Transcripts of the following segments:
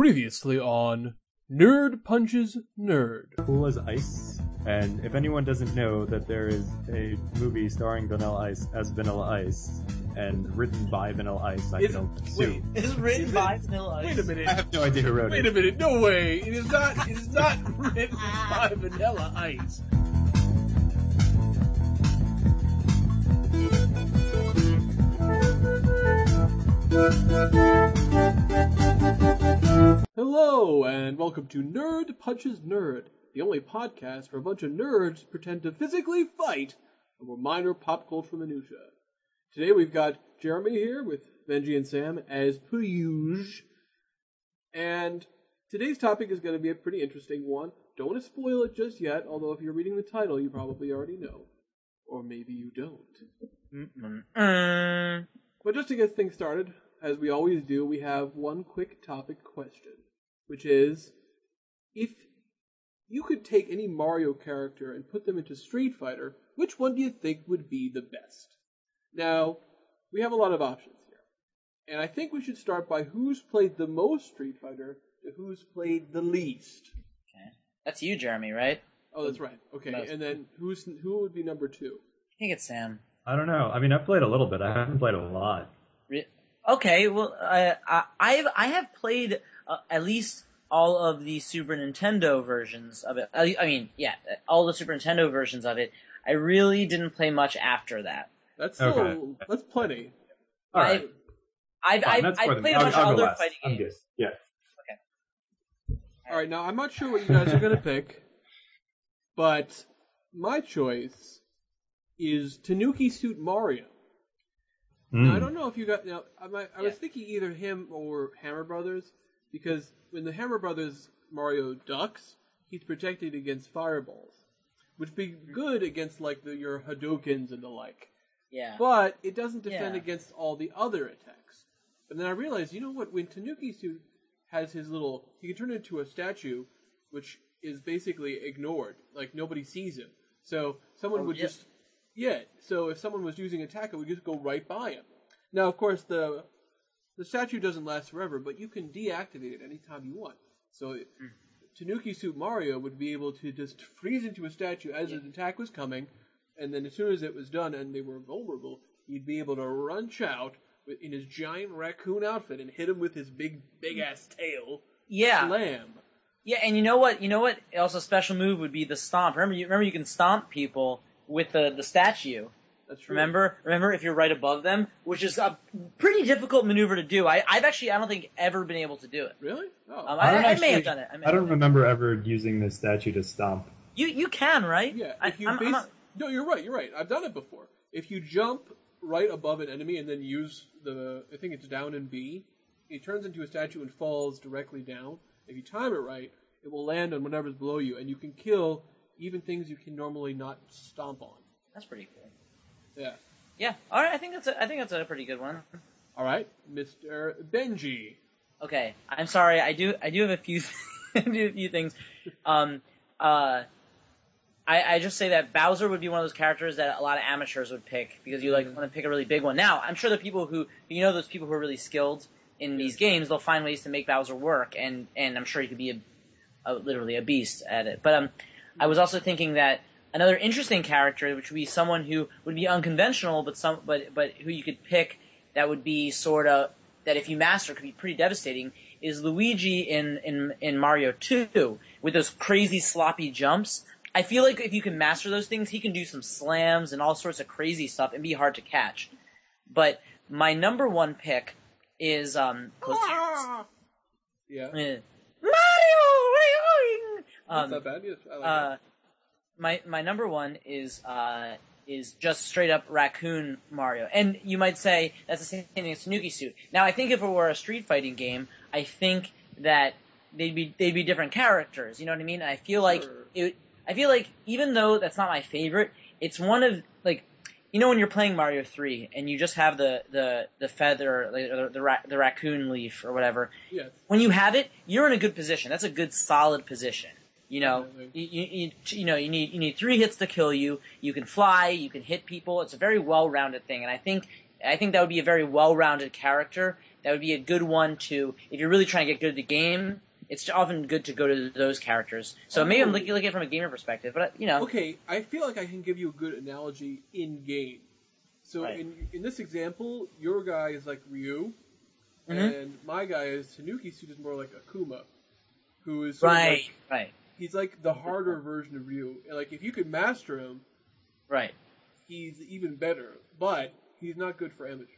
Previously on Nerd Punches Nerd. Cool as ice. And if anyone doesn't know that there is a movie starring Vanilla Ice as Vanilla Ice and written by Vanilla Ice, I Is- can wait. assume. It's written Is by it- Vanilla Ice. Wait a minute. I have no idea who wrote it. Wait it. a minute. No way. It is not. It is not written by Vanilla Ice. Hello, and welcome to Nerd Punches Nerd, the only podcast where a bunch of nerds pretend to physically fight over minor pop culture minutia. Today we've got Jeremy here with Benji and Sam as per usual. And today's topic is going to be a pretty interesting one. Don't want to spoil it just yet, although if you're reading the title, you probably already know. Or maybe you don't. Mm. But just to get things started, as we always do, we have one quick topic question, which is if you could take any Mario character and put them into Street Fighter, which one do you think would be the best? Now, we have a lot of options here. And I think we should start by who's played the most Street Fighter to who's played the least. Okay. That's you, Jeremy, right? Oh, that's right. Okay, Most. and then who's who would be number two? I think it's Sam. I don't know. I mean, I've played a little bit. I haven't played a lot. Okay, well, I I I've, I have played uh, at least all of the Super Nintendo versions of it. I, I mean, yeah, all the Super Nintendo versions of it. I really didn't play much after that. That's still Okay. that's plenty. All I, I've, Fine, I've, I've played a bunch of other last. fighting I'm games. good. Yeah. Okay. All right, now I'm not sure what you guys are going to pick, but my choice is Tanuki Suit Mario. Now, I Mm. don't know if you got. Now, I, might, I was Yeah. thinking either him or Hammer Brothers because when the Hammer Brothers Mario ducks, he's protected against fireballs, which be good against like the, your Hadoukens and the like. Yeah. But it doesn't defend Yeah. against all the other attacks. And then I realized, you know what? When Tanuki Suit has his little, he can turn into a statue, which is basically ignored. Like nobody sees him. So someone Oh, would yeah. just, yeah. So if someone was using attack, it would just go right by him. Now, of course, the the statue doesn't last forever, but you can deactivate it anytime you want. So. Hmm. Tanuki Suit Mario would be able to just freeze into a statue as an attack was coming, and then as soon as it was done and they were vulnerable, he'd be able to runch out with- in his giant raccoon outfit and hit him with his big, big ass tail. yeah. Slam. Yeah, and you know what? You know what? Also, a special move would be the stomp. Remember, you remember you can stomp people with the the statue. That's true. Remember, remember if you're right above them, which is a pretty difficult maneuver to do. I, I've actually, I don't think ever been able to do it. Really? Oh. Um, I I, don't I, may have done it. I, I don't done it. remember ever using the statue to stomp. You you can right? yeah. If you I'm- I'm base- not- no, you're right. You're right. I've done it before. If you jump right above an enemy and then use the, I think it's down and B, it turns into a statue and falls directly down. If you time it right, it will land on whatever's below you, and you can kill even things you can normally not stomp on. that's pretty cool. Yeah. Yeah. All right. I think that's a, I think that's a pretty good one. All right, Mr. Benji. Okay. I'm sorry. I do I do have a few I do a few things. Um. Uh. I, I just say that Bowser would be one of those characters that a lot of amateurs would pick because you like want to pick a really big one. Now, I'm sure the people who you know those people who are really skilled in these games, they'll find ways to make Bowser work, and and I'm sure he could be a, a literally a beast at it. But um, I was also thinking that another interesting character, which would be someone who would be unconventional, but some but but who you could pick that would be sort of that if you master could be pretty devastating, is Luigi in in in Mario Two with those crazy sloppy jumps. I feel like if you can master those things, he can do some slams and all sorts of crazy stuff and be hard to catch. But my number one pick is um close Yeah. Mario. where are you That's Um, not bad. Yes, I like uh, my my number one is uh is just straight up raccoon Mario, and you might say that's the same thing as Tanuki Suit. Now, I think if it were a street fighting game, I think that they'd be they'd be different characters. You know what I mean? I feel like Sure. it. I feel like even though that's not my favorite, it's one of like you know when you're playing Mario three and you just have the the the feather like, or the ra- the raccoon leaf or whatever. Yes. when you have it, you're in a good position. That's a good solid position. You know, you, you, you, know, you need you need three hits to kill you. You can fly. You can hit people. It's a very well-rounded thing, and I think I think that would be a very well-rounded character that would be a good one to if you're really trying to get good at the game. It's often good to go to those characters. So maybe I'm looking, looking at it from a gamer perspective, but you know, Okay, I feel like I can give you a good analogy in game. So Right. in in this example, your guy is like Ryu, Mhm. and my guy is Tanuki suit is more like Akuma, who is right, like- right, he's like the harder version of Ryu. And like if you could master him, right. he's even better. But he's not good for amateurs.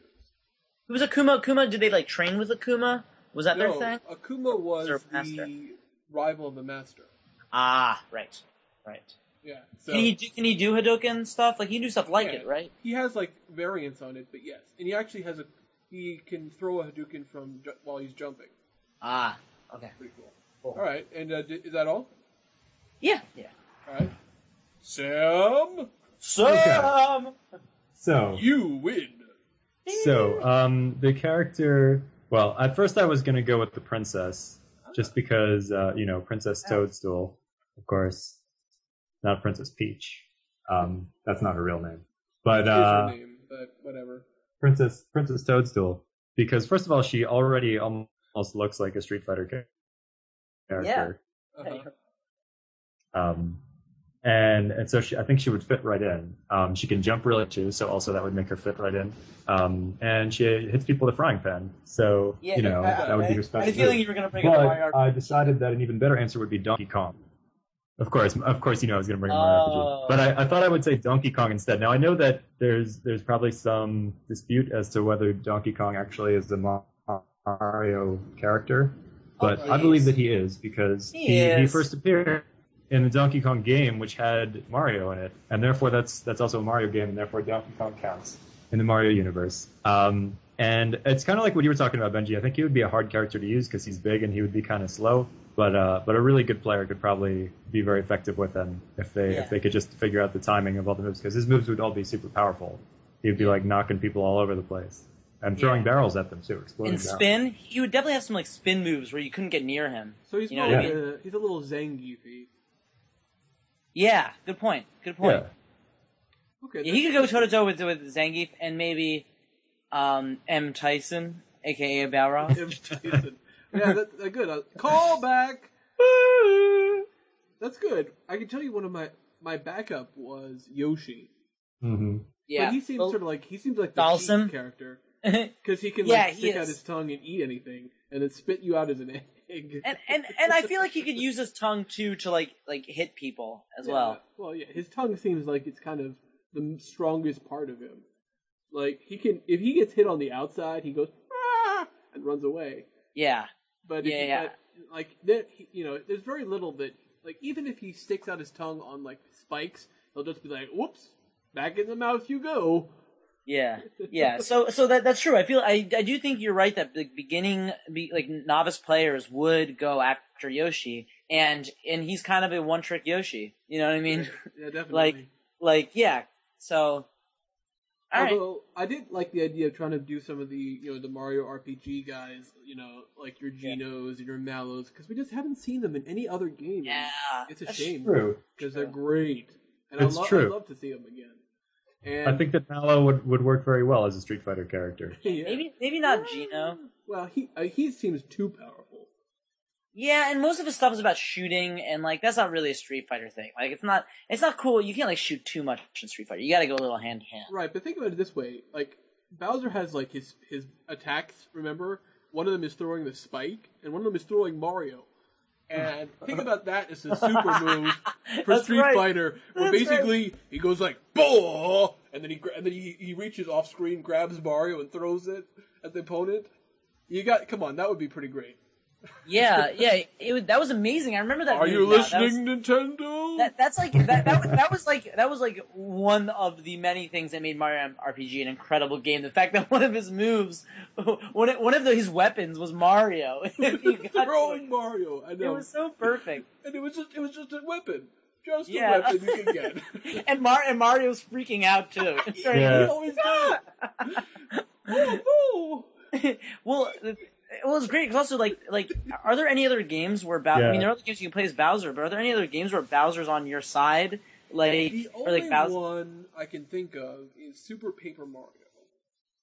Who was Akuma? Akuma? Did they like train with Akuma? Was that no, their thing? Akuma was the rival of the master. Ah, right, right. Yeah. So Can he do, can he do Hadouken stuff? Like he can do stuff like Yeah. it, right? He has like variants on it, but yes, and he actually has a he can throw a Hadouken from ju- while he's jumping. Ah, okay. Pretty cool. Cool. All right, and uh, d- is that all? Yeah, yeah. All right, Sam, So, So, you win. so um, the character. Well, at first I was gonna go with the princess, just because uh, you know Princess Toadstool, of course, not Princess Peach. Um, that's not her real name, but Here's uh, her name, but whatever. Princess Princess Toadstool. Because first of all, she already almost looks like a Street Fighter cha- character. Uh-huh. Um, and and so she, I think she would fit right in. Um, she can jump really too, so also that would make her fit right in. Um, and she hits people with a frying pan, so Yeah, you know I- that would be her I special. had a feeling you were going to bring up Mario. I decided that an even better answer would be Donkey Kong. Of course, of course, you know I was going to bring up Mario Oh. RPG, but I, I thought I would say Donkey Kong instead. Now I know that there's there's probably some dispute as to whether Donkey Kong actually is the Mario character, but Oh, I believe that he is because He he, he first appeared in the Donkey Kong game, which had Mario in it, and therefore that's that's also a Mario game, and therefore Donkey Kong counts in the Mario universe. Um, and it's kind of like what you were talking about, Benji. I think he would be a hard character to use because he's big and he would be kind of slow. But uh, but a really good player could probably be very effective with him if they Yeah. if they could just figure out the timing of all the moves because his moves would all be super powerful. He would be like knocking people all over the place and throwing Yeah. barrels at them too, exploding In barrels. spin, he would definitely have some like spin moves where you couldn't get near him. So he's You know more what I like mean? a, he's a little Zangief. Yeah, good point. Good point. Yeah. Okay, Yeah, he could go toe to toe with with Zangief and maybe um, M Tyson, aka Balrog. M. Tyson. yeah, that, that good. Uh, call back. That's good. I can tell you one of my my backup was Yoshi. hmm yeah, but he seems Well, sort of like he seems like the Dawson? cheat character because he can Yeah, like he stick is. out his tongue and eat anything and then spit you out as an egg. And and and I feel like he could use his tongue too to like like hit people as Yeah, well. Well, yeah, his tongue seems like it's kind of the strongest part of him. Like he can, if he gets hit on the outside, he goes ah! and runs away. Yeah, But Yeah, yeah. like that, you know, there's very little that like even if he sticks out his tongue on like spikes, he'll just be like, "Whoops, back in the mouth you go." Yeah, yeah. So so that that's true. I feel I I do think you're right that the beginning be, like novice players would go after Yoshi, and and he's kind of a one trick Yoshi. You know what I mean? Yeah, definitely. like like yeah. So all right. Although I did like the idea of trying to do some of the you know the Mario RPG guys, you know, like your Yeah. Genos and your Mallows, because we just haven't seen them in any other game. Yeah, it's a that's shame True. because they're great, and It's I lo- true. I'd love to see them again. And I think that Mallow would, would work very well as a Street Fighter character. yeah. Maybe maybe not Geno. Well, he uh, he seems too powerful. Yeah, and most of his stuff is about shooting, and like that's not really a Street Fighter thing. Like it's not it's not cool. You can't like shoot too much in Street Fighter. You got to go a little hand to hand. Right, but think about it this way: like Bowser has like his his attacks. Remember, one of them is throwing the spike, and one of them is throwing Mario. And think about that as a super move for That's Street right. Fighter, where That's basically he goes like "Boah!" and then he and then he, he reaches off screen, grabs Mario, and throws it at the opponent. You got come on, that would be pretty great. Yeah, yeah. It was, that was amazing. I remember that. Are you move now. That was- listening, Nintendo? That, that's like that, that. That was like that was like one of the many things that made Mario RPG an incredible game. The fact that one of his moves, one of, one of the, his weapons was Mario. You Throwing Mario, I know. it was so perfect. and it was just it was just a weapon, just Yeah. a weapon you could get. and Mar and Mario's freaking out too. It's very- Yeah. He always did. oh, well, it it was great because also like like are there any other games where Bowser? I mean, there are other games you can play as Bowser, but are there any other games where Bowser's on your side? Like The or only like Bowser? one I can think of is Super Paper Mario.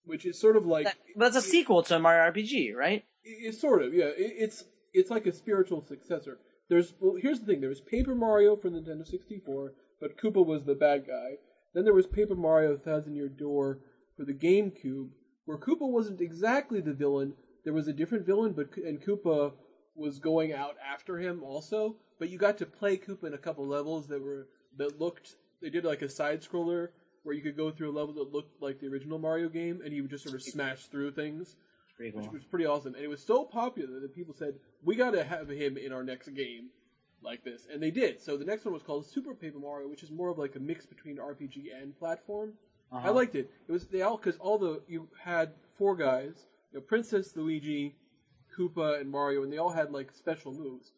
which is sort of like That- but that's a sequel to Mario RPG, right? It's sort of, yeah. It, it's it's like a spiritual successor. There's well, here's the thing. There was Paper Mario for Nintendo 64, but Koopa was the bad guy. Then there was Paper Mario Thousand Year Door for the GameCube, where Koopa wasn't exactly the villain. There was a different villain, but and Koopa was going out after him also. But you got to play Koopa in a couple levels that were that looked. They did like a side scroller where you could go through a level that looked like the original Mario game, and you would just sort of smash through things Pretty which was pretty awesome. And it was so popular that people said, we got to have him in our next game like this. And they did. So the next one was called Super Paper Mario, which is more of like a mix between RPG and platform. I Uh-huh. liked it. It was they all because all the you had four guys, you know, Princess, Luigi, Koopa, and Mario, and they all had like special moves.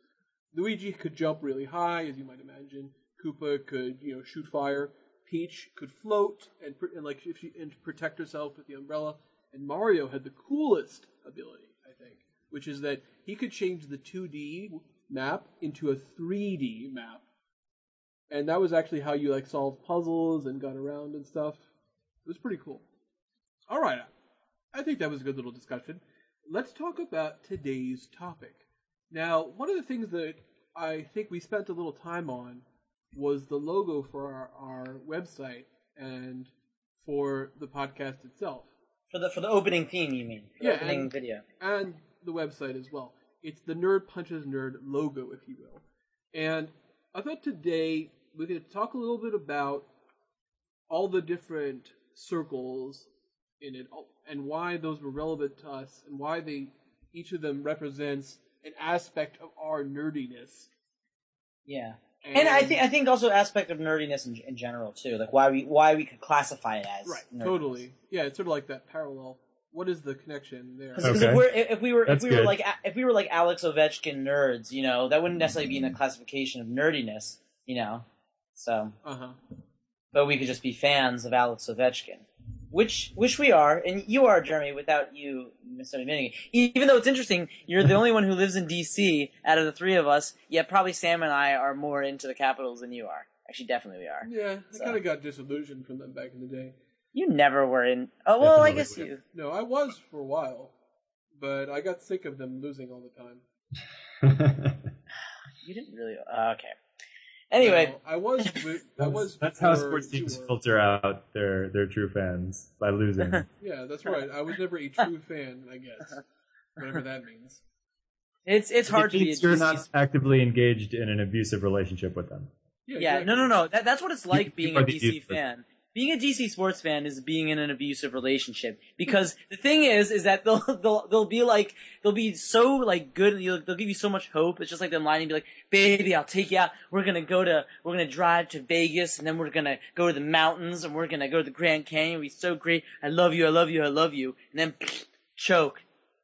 Luigi could jump really high, as you might imagine. Koopa could you know shoot fire. Peach could float and, and like if she and protect herself with the umbrella. And Mario had the coolest ability, I think, which is that he could change the 2D map into a 3D map. And that was actually how you like solved puzzles and got around and stuff. It was pretty cool. All right. I think that was a good little discussion. Let's talk about today's topic. Now, one of the things that I think we spent a little time on was the logo for our, our website and for the podcast itself. For the for the opening theme, you mean? Yeah, opening and- video. and the website as well. It's the Nerd Punches Nerd logo, if you will. And I thought today we could talk a little bit about all the different circles in it and why those were relevant to us and why they each of them represents an aspect of our nerdiness. Yeah. And I think I think also aspect of nerdiness in, in general too, like why we why we could classify it as right, nerdiness. totally, yeah. It's sort of like that parallel. What is the connection there? Because Okay. if, we're, if we were That's if we were good. like if we were like Alex Ovechkin nerds, you know, that wouldn't necessarily be in the classification of nerdiness, you know. So, Uh huh. but we could just be fans of Alex Ovechkin, which which we are, and you are, Jeremy, without you necessarily admitting it. Even though it's interesting, you're the only one who lives in D.C. out of the three of us. Yet probably Sam and I are more into the Capitals than you are. Actually, definitely we are. Yeah, I kind of got disillusioned from them back in the day. You never were in. Oh well, I guess you. No, I was for a while, but I got sick of them losing all the time. You didn't really. Uh, okay. Anyway, No, I was. with- I that's, was. that's how sports teams were. filter out their their true fans by losing. Yeah, that's right. I was never a true fan. I guess whatever that means. it's it's hard it to be you're DC not actively engaged in an abusive relationship with them. Yeah, Yeah, exactly. no, no, no. That, that's what it's like You- being you a DC user. fan. Being a DC sports fan is being in an abusive relationship because the thing is, is that they'll they'll they'll be like they'll be so like good. They'll, they'll give you so much hope. It's just like them lying and be like, "Baby, I'll take you out. We're gonna go to we're gonna drive to Vegas and then we're gonna go to the mountains and we're gonna go to the Grand Canyon. It'll be so great. I love you. I love you. I love you." And then choke.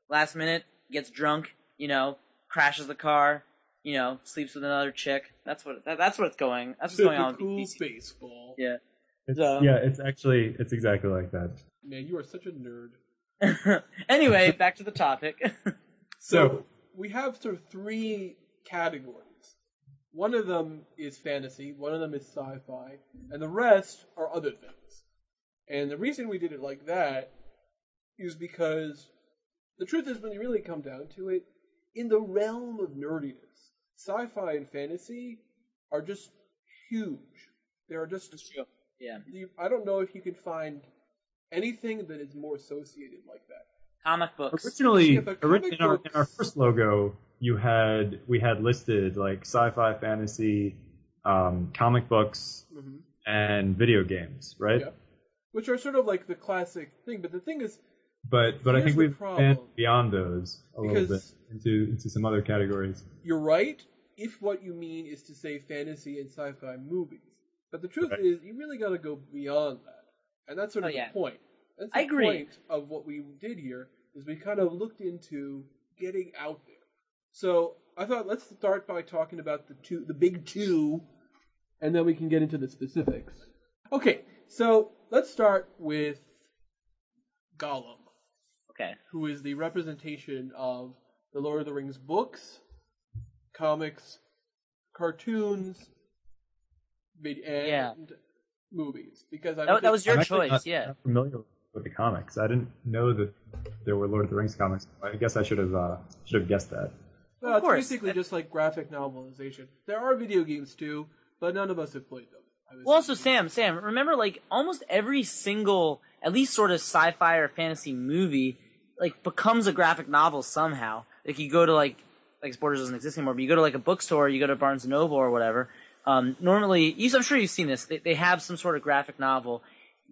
Last minute, gets drunk. You know, crashes the car. You know, sleeps with another chick. That's what that, that's what's going. That's what's going on with DC. baseball. Yeah. It's, So- yeah, it's actually it's exactly like that. Man, you are such a nerd. anyway, back to the topic. So we have sort of three categories. One of them is fantasy, one of them is sci-fi, and the rest are other things. And the reason we did it like that is because the truth is, when you really come down to it, in the realm of nerdiness, sci-fi and fantasy are just huge. They are just yeah. you, I don't know if you could find anything that is more associated like that. Comic books. Originally, Yeah, comic in, our, in our first logo, you had we had listed like sci-fi, fantasy, um, comic books, Mm-hmm. and video games, right? Yeah. Which are sort of like the classic thing, but the thing is, But but I think we've problem. been beyond those a little bit Because- into into some other categories. you're right if what you mean is to say fantasy and sci-fi movies. But the truth Right. is, you really got to go beyond that, and that's sort oh, of Oh, yeah. the point. That's I agree. point of what we did here is we kind of looked into getting out there. So I thought let's start by talking about the two, the big two, and then we can get into the specifics. Okay, so let's start with Gollum. Okay. who is the representation of the Lord of the Rings books, comics, cartoons, vid- and Yeah. movies. Because I That, that was your I'm choice. not- Yeah. not familiar with the comics. I didn't know that there were Lord of the Rings comics. I guess I should have uh, should have guessed that. Well, Of it's course. basically just like graphic novelization. There are video games too, but none of us have played them. Well, also. Sam, Sam, remember like almost every single, at least sort of sci-fi or fantasy movie, like becomes a graphic novel somehow. Like you go to like, like Borders doesn't exist anymore, but you go to like a bookstore, you go to Barnes and Noble or whatever. Um, normally, you, I'm sure you've seen this. They, they have some sort of graphic novel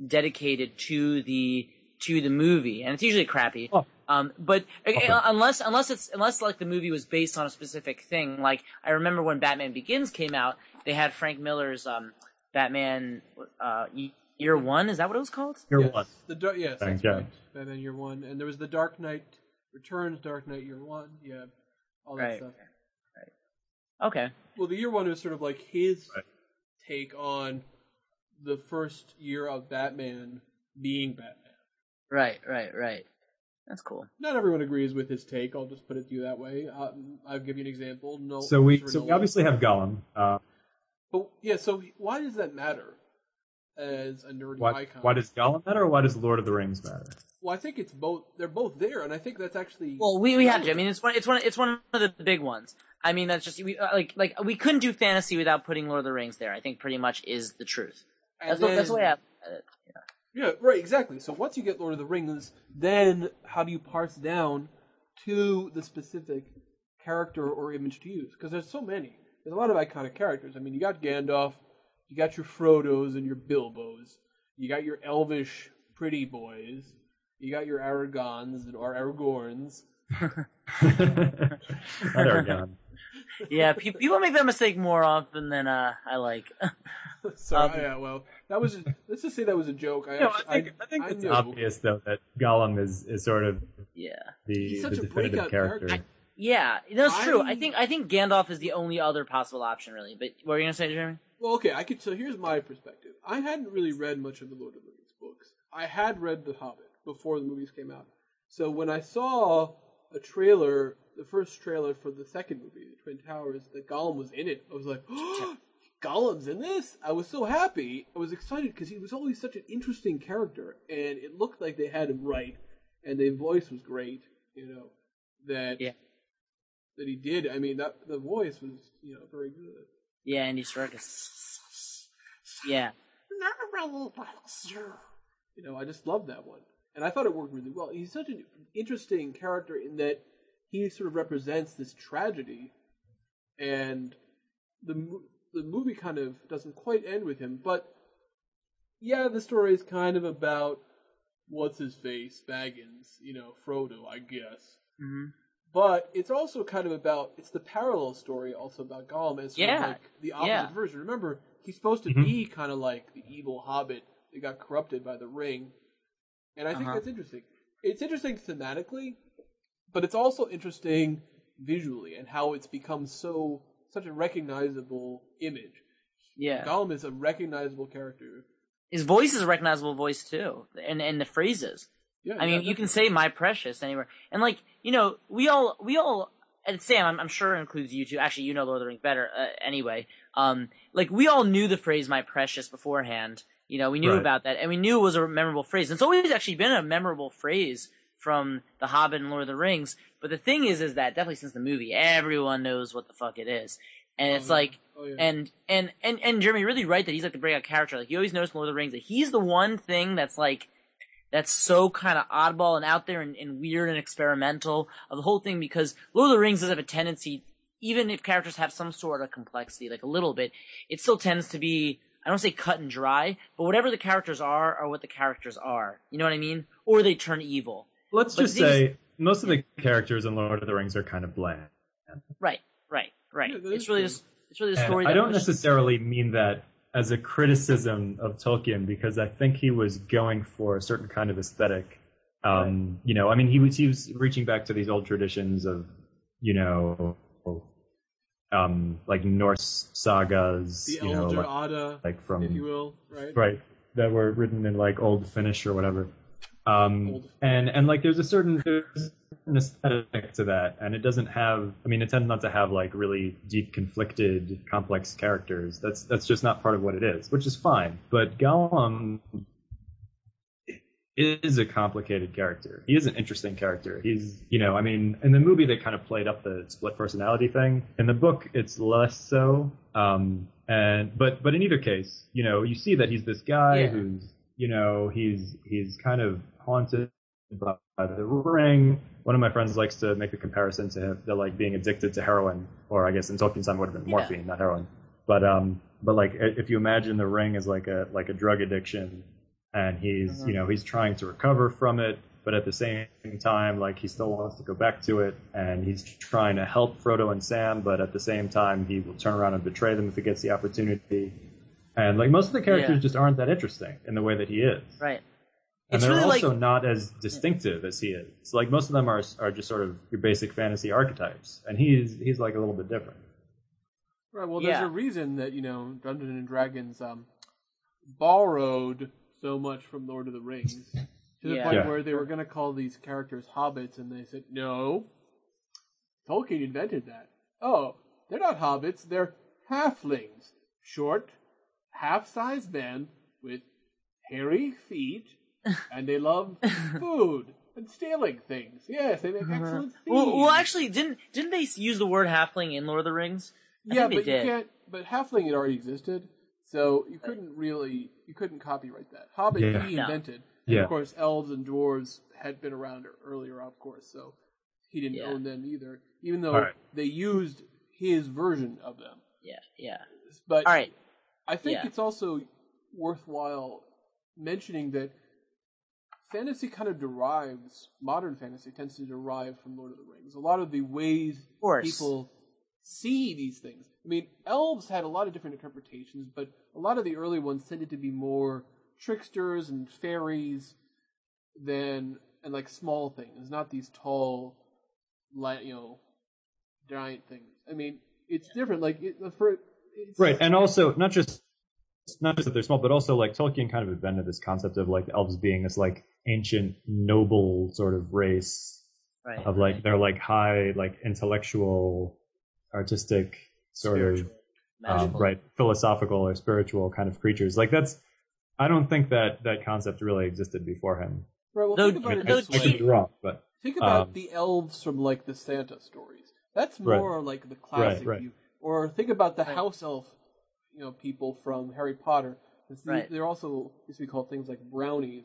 dedicated to the to the movie, and it's usually crappy. Oh. Um, but uh, Okay. unless unless it's unless like the movie was based on a specific thing, like I remember when Batman Begins came out, they had Frank Miller's um, Batman uh, Y- Year One. Is that what it was called? Year yes, one. The Dar- yes, Thank that's you. right. Batman Year One, and there was the Dark Knight Returns, Dark Knight Year One. Yeah, all that Right. stuff. Okay. Well, the Year One was sort of like his Right. take on the first year of Batman being Batman. Right. Right. Right. That's cool. Not everyone agrees with his take. I'll just put it to you that way. Um, I'll give you an example. No, So we Christopher so we obviously have Gollum. Uh, But yeah, so why does that matter as a nerdy why, icon? why does Gollum matter, or why does Lord of the Rings matter? well, I think it's both. They're both there, and I think that's actually Well, we, we have to. I mean, it's one. It's one. It's one of the big ones. I mean, that's just we uh, like like we couldn't do fantasy without putting Lord of the Rings there. I think pretty much is the truth. and That's, the, that's the way I. then- Yeah, right, exactly. So once you get Lord of the Rings, then how do you parse down to the specific character or image to use? Because there's so many. There's a lot of iconic characters. I mean, you got Gandalf, you got your Frodos and your Bilbos, you got your elvish pretty boys, you got your Aragons or Aragorns. Not Aragon. Yeah, pe- people make that mistake more often than uh, I like. so Um, yeah, well, that was let's just say that was a joke. I No, actually, I think I think I it's knew. obvious though that Gollum is, is sort of yeah, the, He's the such a definitive breakout character. character. yeah, that's true. I- I think I think Gandalf is the only other possible option, really. But what were you gonna say, Jeremy? Well, okay, I could. So here's my perspective. I hadn't really read much of the Lord of the Rings books. I had read The Hobbit before the movies came out. So when I saw a trailer, the first trailer for the second movie, The Twin Towers, that Gollum was in it, I was like, oh, Gollum's in this. I was so happy. I was excited because he was always such an interesting character, and it looked like they had him right, and the voice was great. You know that Yeah. that he did. I mean, that the voice was you know very good. Yeah, Andy Serkis. Yeah, You know, I just love that one, and I thought it worked really well. He's such an interesting character in that he sort of represents this tragedy, and the the movie kind of doesn't quite end with him, but yeah, the story is kind of about what's his face, Baggins, you know, Frodo, I guess. hmm But it's also kind of about it's the parallel story also about Gollum as sort of Yeah. like the opposite Yeah. version. Remember, he's supposed to Mhm. be kind of like the evil hobbit that got corrupted by the ring. And I think Uh-huh. that's interesting. It's interesting thematically, but it's also interesting visually and how it's become so such a recognizable image. yeah. Gollum is a recognizable character. His voice is a recognizable voice too, and and the phrases. Yeah, I mean, yeah, you can say "my precious" anywhere, and like you know, we all we all and Sam, I'm, I'm sure includes you too. Actually, you know Lord of the Rings better uh, anyway. Um, like we all knew the phrase "my precious" beforehand. You know, we knew Right. about that, and we knew it was a memorable phrase. It's always actually been a memorable phrase from The Hobbit and Lord of the Rings. But the thing is, is that definitely since the movie, everyone knows what the fuck it is, and it's Oh, yeah. like Oh, yeah. and and and and Jeremy really right that he's like the breakout character. Like you always notice in Lord of the Rings that he's the one thing that's like that's so kind of oddball and out there and, and weird and experimental of the whole thing because Lord of the Rings does have a tendency, even if characters have some sort of complexity, like a little bit, it still tends to be I don't say cut and dry, but whatever the characters are are what the characters are. You know what I mean? Or they turn evil. Let's But just these- say most of the characters in Lord of the Rings are kind of bland. Right, right, right. Yeah, it's really true. just it's really the And story. I don't pushes- necessarily mean that as a criticism of Tolkien because I think he was going for a certain kind of aesthetic. Um, You know, I mean, he was he was reaching back to these old traditions of, you know, um, like Norse sagas, the you know, Elder like, Edda, like from if you will, right? right that were written in like old Finnish or whatever. Um, and and like there's a certain there's an aesthetic to that, and it doesn't have. I mean, it tends not to have like really deep, conflicted, complex characters. That's that's just not part of what it is, which is fine. But Gollum is a complicated character. He is an interesting character. He's, you know, I mean, in the movie they kind of played up the split personality thing. In the book, it's less so. Um, and but but in either case, you know, you see that he's this guy Yeah. who's, you know, he's he's kind of haunted by the ring. One of my friends likes to make the comparison to him, like being addicted to heroin, or I guess in Tolkien's time would have been Yeah. morphine, not heroin. But um, but like if you imagine the ring as like a like a drug addiction, and he's you know he's trying to recover from it, but at the same time like he still wants to go back to it, and he's trying to help Frodo and Sam, but at the same time he will turn around and betray them if he gets the opportunity. And like most of the characters Yeah. just aren't that interesting in the way that he is. Right. And It's they're really also like not as distinctive as he is. So, like most of them are are just sort of your basic fantasy archetypes, and he's he's like a little bit different. Right. Well, there's Yeah. a reason that you know Dungeons and Dragons um, borrowed so much from Lord of the Rings to the Yeah. point Yeah. where they were going to call these characters hobbits, and they said no. Tolkien invented that. Oh, they're not hobbits; they're halflings, short, half-sized men with hairy feet, and they love food and stealing things. Yes, they make uh-huh. excellent thieves. well, well, actually, didn't didn't they use the word halfling in Lord of the Rings? I yeah, but did. you can't. But halfling had already existed, so you couldn't really you couldn't copyright that. Hobbit Yeah. he No. invented, and Yeah. of course elves and dwarves had been around earlier, of course, so he didn't Yeah. own them either. Even though All right. they used his version of them, Yeah, yeah. but All right. I think Yeah. it's also worthwhile mentioning that fantasy kind of derives modern fantasy tends to derive from Lord of the Rings. A lot of the ways Of people see these things. I mean, elves had a lot of different interpretations, but a lot of the early ones tended to be more tricksters and fairies than and like small things, not these tall, li- you know, giant things. I mean, it's different. Like it, the first, it's, Right, and also not just not just that they're small, but also like Tolkien kind of invented this concept of like elves being this like ancient noble sort of race Right. of like they're like high like intellectual, artistic sort Spiritual, of um, right philosophical or spiritual kind of creatures. Like that's I don't think that that concept really existed before him. Right, well, Though- think I, about mean, it this I could way. be wrong, but Think about Um, the elves from like the Santa stories. That's Right. more like the classic right. view. Or think about the Right. house elf, you know, people from Harry Potter. The- Right. They're also used to be called things like brownies.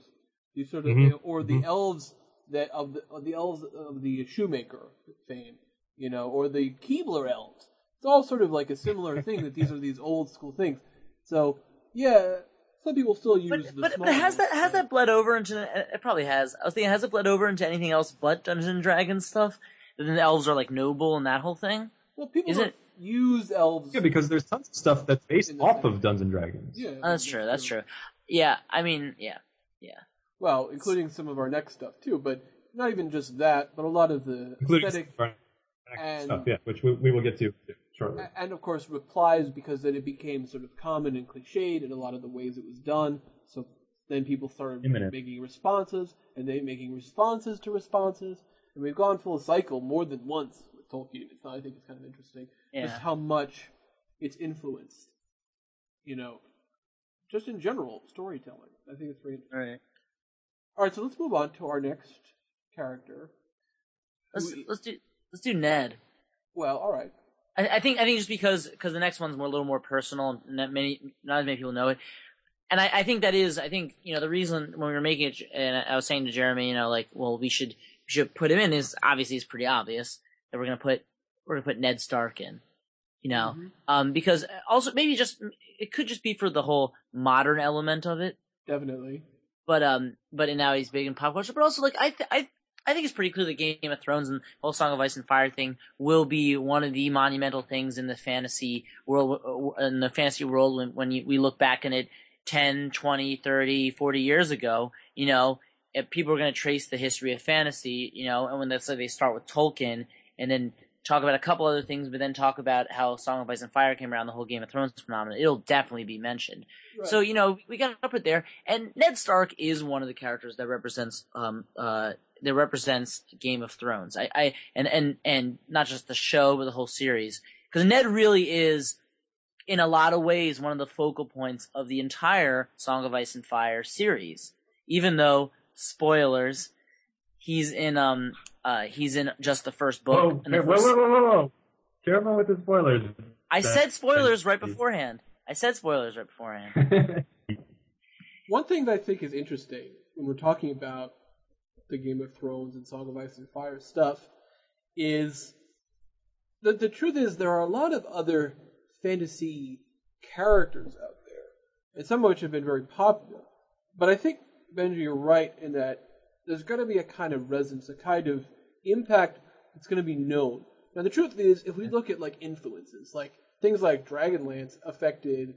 These sort of, Mhm. you know, or the Mhm. elves that of the of the elves of the shoemaker fame, you know, or the Keebler elves. It's all sort of like a similar thing that these are these old school things. So yeah, some people still use But, the but, but has that ones, has that bled over into? It probably has. I was thinking, has it bled over into anything else but Dungeons and Dragons stuff? And then the elves are like noble and that whole thing. Well, people is don't it- use elves. yeah, because there's tons of stuff that's based off same- of Dungeons and Dragons. yeah, Oh, that's true. That's true. Yeah, I mean, yeah, yeah, Well, including some of our next stuff too, but not even just that, but a lot of the including aesthetic some of and- stuff, yeah, which we, we will get to shortly. and of course replies because then it became sort of common and cliched in a lot of the ways it was done. So then people started Imminent. making responses and they making responses to responses, and we've gone full cycle more than once with Tolkien. It's not, I think it's kind of interesting yeah. just how much it's influenced. You know, just in general storytelling. I think it's very. All right. All right, so let's move on to our next character. Let's who- let's do let's do Ned. Well, all right. I, I think I think just because because the next one's more a little more personal, and not many not as many people know it, and I, I think that is I think you know the reason when we were making it, and I was saying to Jeremy, you know, like well we should we should put him in is obviously it's pretty obvious that we're gonna put we're gonna put Ned Stark in, you know, Mhm. um because also maybe just it could just be for the whole modern element of it, Definitely. But um but now he's big in pop culture, but also like I th- I. I think it's pretty clear that Game of Thrones and the whole Song of Ice and Fire thing will be one of the monumental things in the fantasy world, uh, in the fantasy world when, when you, we look back in it 10, 20, 30, 40 years ago, you know, if people are going to trace the history of fantasy, you know, and when that's like they start with Tolkien and then talk about a couple other things, but then talk about how Song of Ice and Fire came around, the whole Game of Thrones phenomenon, it'll definitely be mentioned. So you know we got to put there, and Ned Stark is one of the characters that represents um uh that represents Game of Thrones. I I and and and not just the show but the whole series because Ned really is in a lot of ways one of the focal points of the entire Song of Ice and Fire series. Even though spoilers. He's in um uh he's in just the first book. Whoa, the whoa, first- whoa, whoa, whoa, whoa. Careful with the spoilers. I That- said spoilers right beforehand. I said spoilers right beforehand. One thing that I think is interesting when we're talking about the Game of Thrones and Song of Ice and Fire stuff is that the truth is there are a lot of other fantasy characters out there, and some of which have been very popular. But I think Benji, you're right in that there's going to be a kind of resonance, a kind of impact that's going to be known. Now, the truth is, if we look at like influences, like things like Dragonlance affected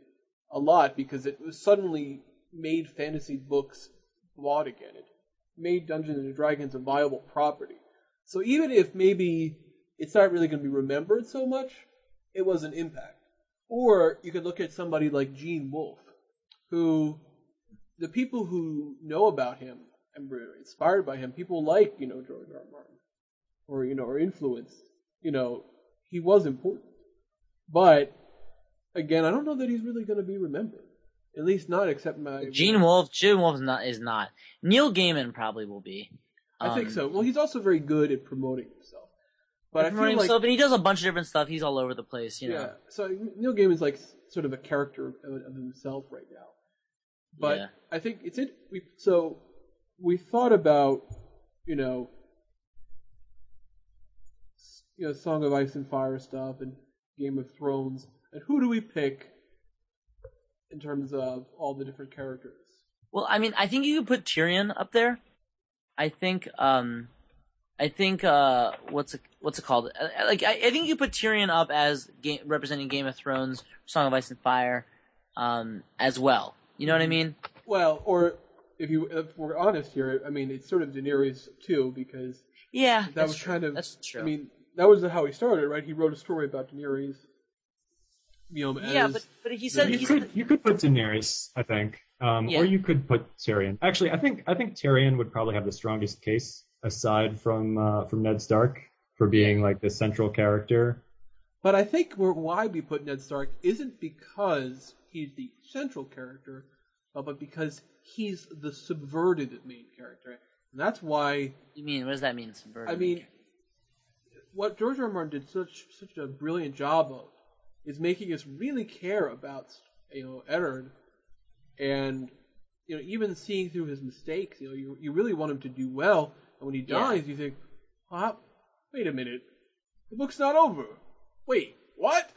a lot because it was suddenly made fantasy books bought again. It made Dungeons and Dragons a viable property. So even if maybe it's not really going to be remembered so much, it was an impact. Or you could look at somebody like Gene Wolfe, who the people who know about him and were inspired by him, people like, you know, George R. R. Martin, or, you know, or influenced, you know, he was important. But, again, I don't know that he's really going to be remembered. At least not except my. Gene Wolfe, Gene Wolfe is not is not. Neil Gaiman probably will be. I think Um, so. Well, he's also very good at promoting himself. But I feel promoting like. himself, and he does a bunch of different stuff. He's all over the place, you know. So Neil Gaiman's like sort of a character of, of himself right now. But Yeah. I think it's it. We so we thought about you know you know Song of Ice and Fire stuff and Game of Thrones and who do we pick in terms of all the different characters? Well, I mean, I think you could put Tyrion up there. I think, um, I think, uh, what's it, what's it called? Like, I, I think you put Tyrion up as representing Game of Thrones, Song of Ice and Fire, um, as well. You know what I mean? Well, or if you if we're honest here, I mean it's sort of Daenerys too because Yeah, that that's was true. kind of that's true. I mean, that was how he started, right? He wrote a story about Daenerys. You know, yeah, as, but but he said you he could said you could put Daenerys, I think, um, Yeah. or you could put Tyrion. Actually, I think I think Tyrion would probably have the strongest case aside from uh, from Ned Stark for being like the central character. But I think where, why we put Ned Stark isn't because he's the central character, uh, but because he's the subverted main character, and that's why you mean what does that mean? Subverted? I mean, what George R. R. Martin did such such a brilliant job of is making us really care about you know Eddard, and you know even seeing through his mistakes. You know, you you really want him to do well, and when he Yeah. dies, you think, well, wait a minute, the book's not over. Wait, what?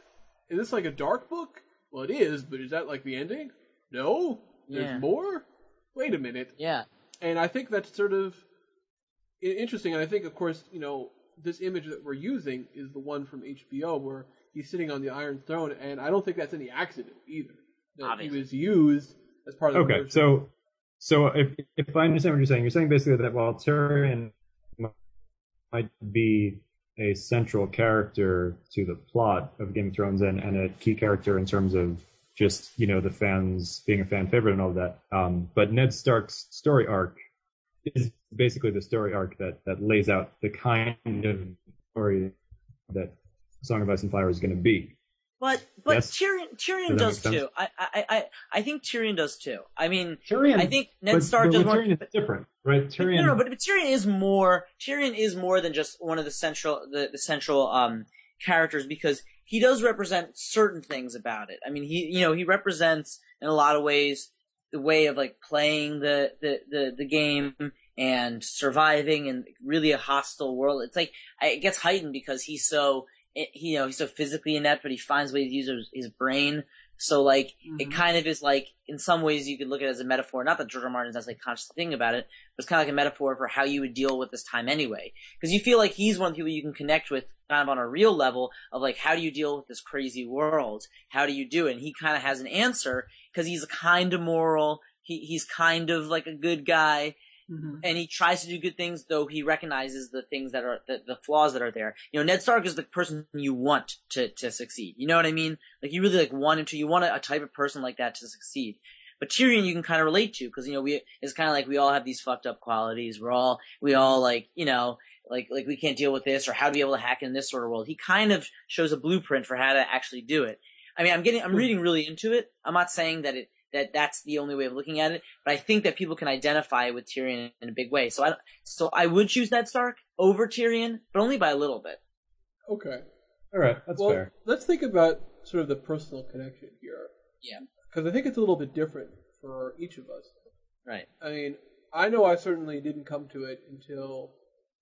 Is this like a dark book? Well, it is, but is that like the ending? No, there's Yeah. more. Wait a minute yeah, and I think that's sort of interesting. And I think, of course, you know, this image that we're using is the one from HBO where he's sitting on the Iron Throne, and I don't think that's any accident either. That Obviously. he was used as part of the Okay, version. so so if if I understand what you're saying, you're saying basically that while Tyrion might be a central character to the plot of Game of Thrones and, and a key character in terms of just you know the fans being a fan favorite and all that, um, but Ned Stark's story arc is basically the story arc that that lays out the kind of story that Song of Ice and Fire is going to be. but but Yes. Tyrion Tyrion Does does too. I, I I I think Tyrion does too. I mean, Tyrion, I think Ned but, Stark but does with more. Tyrion is different, right? Tyrion. No, no, but, but Tyrion is more. Tyrion is more than just one of the central, the, the central um, characters because he does represent certain things about it. I mean, he, you know, he represents in a lot of ways the way of like playing the the the, the game and surviving in really a hostile world. It's like it gets heightened because he's so, you know, he's so physically inept, but he finds ways to use his, his brain. So like it Mhm. kind of is like in some ways you could look at it as a metaphor. Not that George R. Martin's necessarily conscious thing about it, but it's kind of like a metaphor for how you would deal with this time anyway. Because you feel like he's one of the people you can connect with kind of on a real level of like how do you deal with this crazy world? How do you do it? And he kind of has an answer because he's kind of moral. He he's kind of like a good guy Mhm. and he tries to do good things, though he recognizes the things that are the, the flaws that are there. You know, Ned Stark is the person you want to to succeed. You know what I mean? Like you really like want him to. You want a, a type of person like that to succeed. But Tyrion, you can kind of relate to because you know we it's kind of like we all have these fucked up qualities. We're all we all like you know like like we can't deal with this or how to be able to hack in this sort of world. He kind of shows a blueprint for how to actually do it. I mean, I'm getting I'm reading really into it. I'm not saying that it that that's the only way of looking at it. But I think that people can identify with Tyrion in a big way. So I so I would choose Ned Stark over Tyrion, but only by a little bit. Okay. All right, that's well, fair. let's think about sort of the personal connection here. Yeah. Because I think it's a little bit different for each of us. Right. I mean, I know I certainly didn't come to it until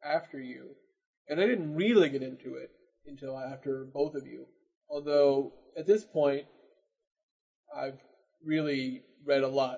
after you, and I didn't really get into it until after both of you. Although at this point, I've really read a lot.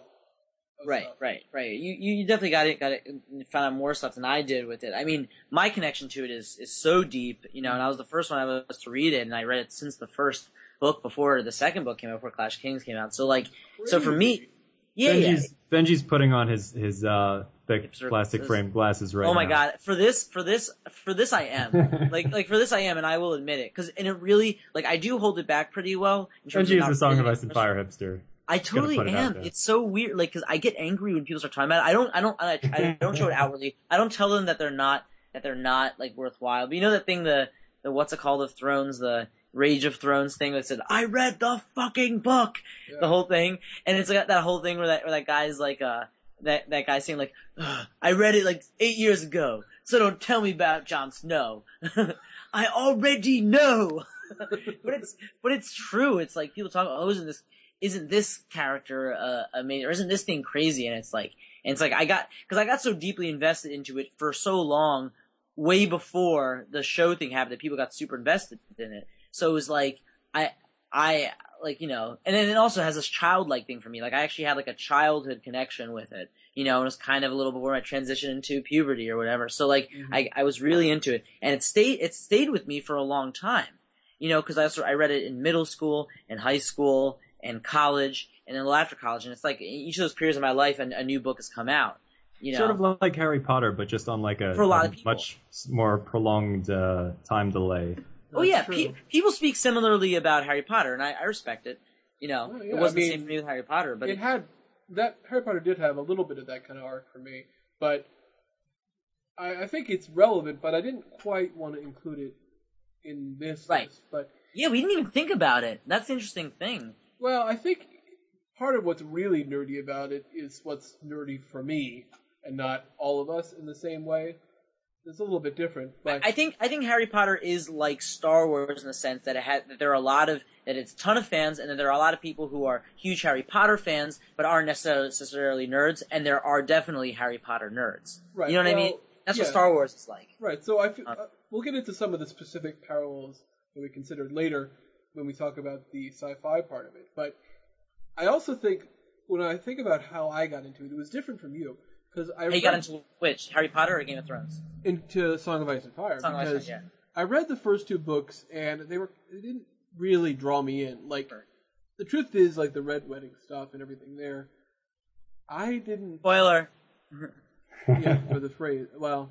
of Right, stuff. right, right. You you definitely got it, got it, found out more stuff than I did with it. I mean, my connection to it is is so deep, you know. And I was the first one I was to read it, and I read it since the first book before the second book came out, before Clash of Kings came out. So like, so for me, Crazy. yeah, yeah. Benji's, Benji's putting on his his uh, thick Hipster plastic frame glasses right oh my now. god, for this, for this, for this, I am like like for this, I am, and I will admit it because and it really like I do hold it back pretty well. In terms Benji is not the Song of really- Ice and Fire hipster. I totally put it am. It's so weird, like, because I get angry when people start talking about it. I don't, I don't, I, I don't show it outwardly. I don't tell them that they're not, that they're not like worthwhile. But you know that thing, the, the what's it called of Thrones, the Rage of Thrones thing that said, "I read the fucking book," Yeah. the whole thing, and it's like that whole thing where that where that guy's like, uh, that that guy's saying like, "I read it like eight years ago, so don't tell me about Jon Snow. I already know." but it's but it's true. It's like people talk, "Oh, isn't this?" Isn't this character uh, amazing or isn't this thing crazy? And it's like and it's like i got because i got so deeply invested into it for so long way before the show thing happened that people got super invested in it. So it was like i i like you know and then it also has this childlike thing for me. Like i actually had like a childhood connection with it you know and it was kind of a little before i transitioned into puberty or whatever. So like Mhm. I, I was really into it. And it stayed it stayed with me for a long time you know because i also i read it in middle school and high school and college and then after college and it's like each of those periods of my life a, a new book has come out you know Sort of like Harry Potter, but just on like a, For a lot a of people. much more prolonged uh, time delay. oh yeah pe- people speak similarly about harry potter and i, I respect it you know Oh, yeah, it wasn't I the same for me with harry potter but it it, had that Harry Potter did have a little bit of that kind of arc for me, but I, I think it's relevant. But I didn't quite want to include it in this Right. list. But yeah we didn't even think about it that's the interesting thing well, I think part of what's really nerdy about it is what's nerdy for me, and not all of us in the same way. It's a little bit different, but I think I think Harry Potter is like Star Wars in the sense that it had that there are a lot of that it's a ton of fans and that there are a lot of people who are huge Harry Potter fans but aren't necessarily, nerds and there are definitely Harry Potter nerds. Right, You know what I mean? That's yeah. what Star Wars is like. Right. So I f- Uh, uh, we'll get into some of the specific parallels that we considered later when we talk about the sci-fi part of it. But I also think when I think about how I got into it, it was different from you because I got into which Harry Potter or Game of Thrones? into Song of Ice and Fire Song of Ice and Fire, yeah. I read the first two books and they were they didn't really draw me in. Like the truth is, like the red wedding stuff and everything there, I didn't. Spoiler. yeah, for the phrase. Well,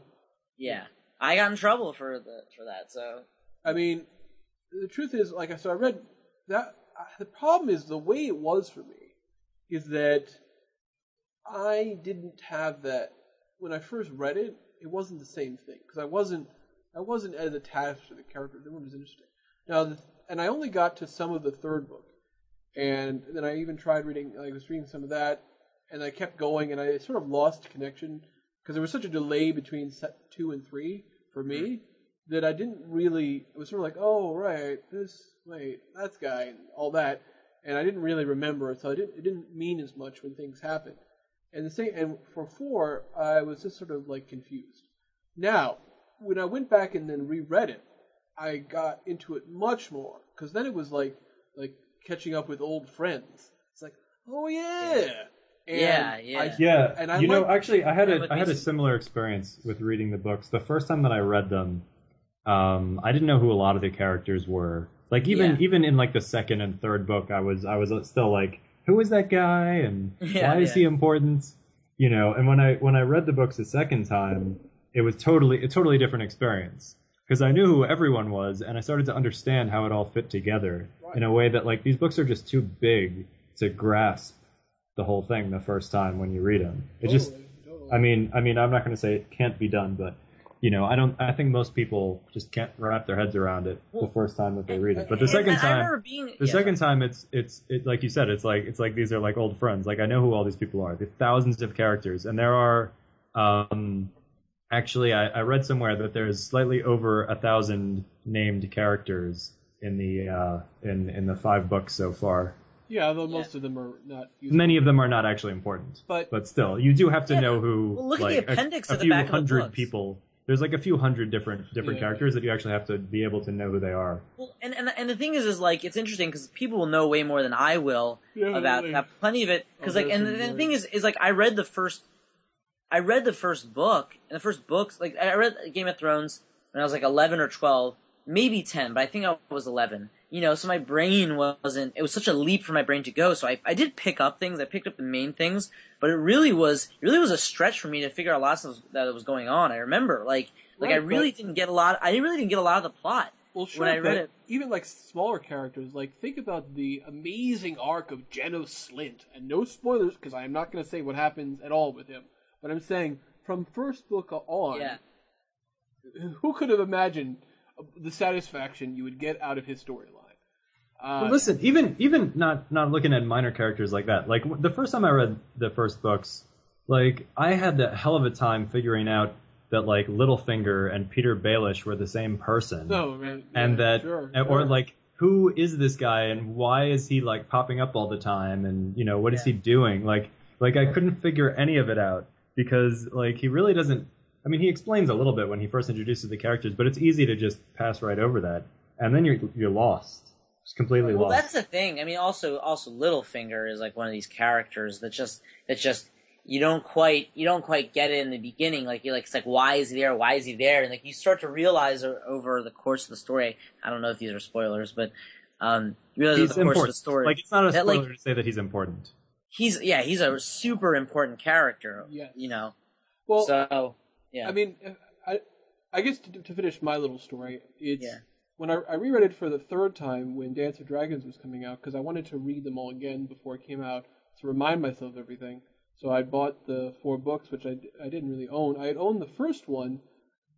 Yeah, I got in trouble for the for that. So I mean, the truth is, like I so I read that. uh, The problem is the way it was for me is that I didn't have that when I first read it. It wasn't the same thing because I wasn't I wasn't as attached to the characters. It was interesting. Now, the, and I only got to some of the third book, and then I even tried reading. I was reading some of that, and I kept going, and I sort of lost connection because there was such a delay between set two and three for me that I didn't really. It was sort of like, oh right, this wait, that's guy, and all that, and I didn't really remember it, so I didn't. It didn't mean as much when things happened. And the same, and for four, I was just sort of like confused. Now, when I went back and then reread it, I got into it much more because then it was like like catching up with old friends. It's like, oh yeah, and Yeah, yeah. I, Yeah, And I you know, actually, I had Yeah, a with I had a similar experience with reading the books. The first time that I read them, um, I didn't know who a lot of the characters were. Like even Yeah. even in like the second and third book, I was I was still like, who is that guy and Yeah, why is yeah. he important? You know, and when I when I read the books the second time, it was totally a totally different experience because I knew who everyone was and I started to understand how it all fit together in a way that like these books are just too big to grasp the whole thing the first time when you read them. It just Totally, totally. I mean, I mean, I'm not going to say it can't be done, but you know, I don't. I think most people just can't wrap their heads around it the first time that they read it. But the second time, being the yeah, second time, it's it's it, like you said, it's like it's like these are like old friends. Like I know who all these people are. There's thousands of characters, and there are. Um, actually, I, I read somewhere that there's slightly over a thousand named characters in the uh, in in the five books so far. Yeah, though most of them are not. Useful. Many of them are not actually important, But- but still, you do have to Yeah. know who. Well, look at the like, a- appendix a, the few back of the hundred people. There's like a few hundred different different Yeah. characters that you actually have to be able to know who they are. Well, and, and and the thing is, is like it's interesting because people will know way more than I will Yeah, about really. that. Plenty of it because Oh, like, and the, the thing is, is like I read the first, I read the first book, and the first books like I read Game of Thrones when I was like eleven or twelve, maybe ten, but I think I was eleven. You know, so my brain wasn't. It was such a leap for my brain to go. So I, I did pick up things. I picked up the main things, but it really was it really was a stretch for me to figure out lots of that was going on. I remember like like I really didn't get a lot. I really didn't get a lot of the plot. Well, sure. when I read it- even like smaller characters, like think about the amazing arc of Janos Slynt, and no spoilers because I am not going to say what happens at all with him. But I'm saying from first book on, Yeah. who could have imagined the satisfaction you would get out of his storyline? Uh, But listen, even even not not looking at minor characters like that. Like the first time I read the first books, like I had the hell of a time figuring out that like Littlefinger and Petyr Baelish were the same person. no, right, and yeah, that sure, or sure. like who is this guy and why is he like popping up all the time and you know what is Yeah. he doing like like i couldn't figure any of it out because like he really doesn't i mean he explains a little bit when he first introduces the characters but it's easy to just pass right over that and then you're you're lost just completely Well, lost that's the thing. I mean, also, also, Littlefinger is like one of these characters that just that just you don't quite you don't quite get it in the beginning. Like you're like it's like why is he there? Why is he there? And like you start to realize over the course of the story. I don't know if these are spoilers, but um, you realize he's over the course of the story. like it's not a that, spoiler like- to say that he's important he's yeah he's a super important character. Yeah, You know. well, so yeah. I mean, I, I guess to, to finish my little story, it's Yeah. when I, I reread it for the third time when Dance of Dragons was coming out because I wanted to read them all again before it came out to remind myself of everything. So I bought the four books, which I, I didn't really own. I had owned the first one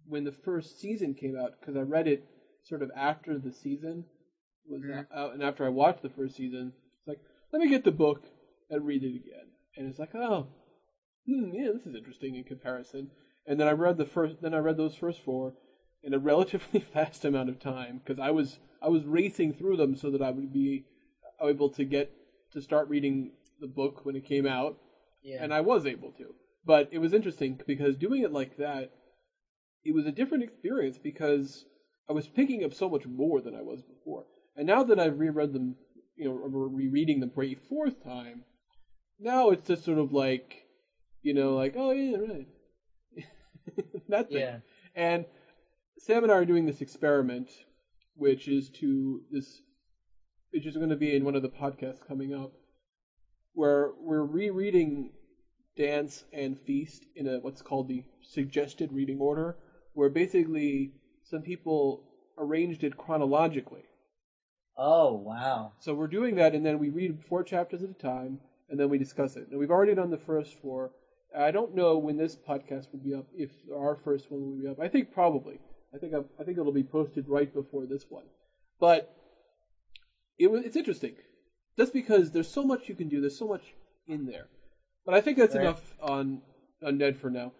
when the first season came out because I read it sort of after the season was out, and after I watched the first season, it's like let me get the book and read it again. And it's like, oh, hmm, yeah, this is interesting in comparison. And then I read the first, then I read those first four in a relatively fast amount of time because I was I was racing through them so that I would be able to get to start reading the book when it came out, yeah. and I was able to. But it was interesting because doing it like that, it was a different experience because I was picking up so much more than I was before. And now that I've reread them, you know, or rereading them for a fourth time, now it's just sort of like, you know, like, oh yeah, right, that thing. yeah. And Sam and I are doing this experiment, which is to this, which is going to be in one of the podcasts coming up, where we're rereading Dance and Feast in a what's called the suggested reading order, where basically some people arranged it chronologically. Oh wow. So we're doing that, and then we read four chapters at a time, and then we discuss it. Now we've already done the first four. I don't know when this podcast will be up. If our first one will be up, I think probably. I think I think it'll be posted right before this one. But it was it's interesting, just because there's so much you can do. There's so much in there. But I think that's Right. enough on on Ned for now.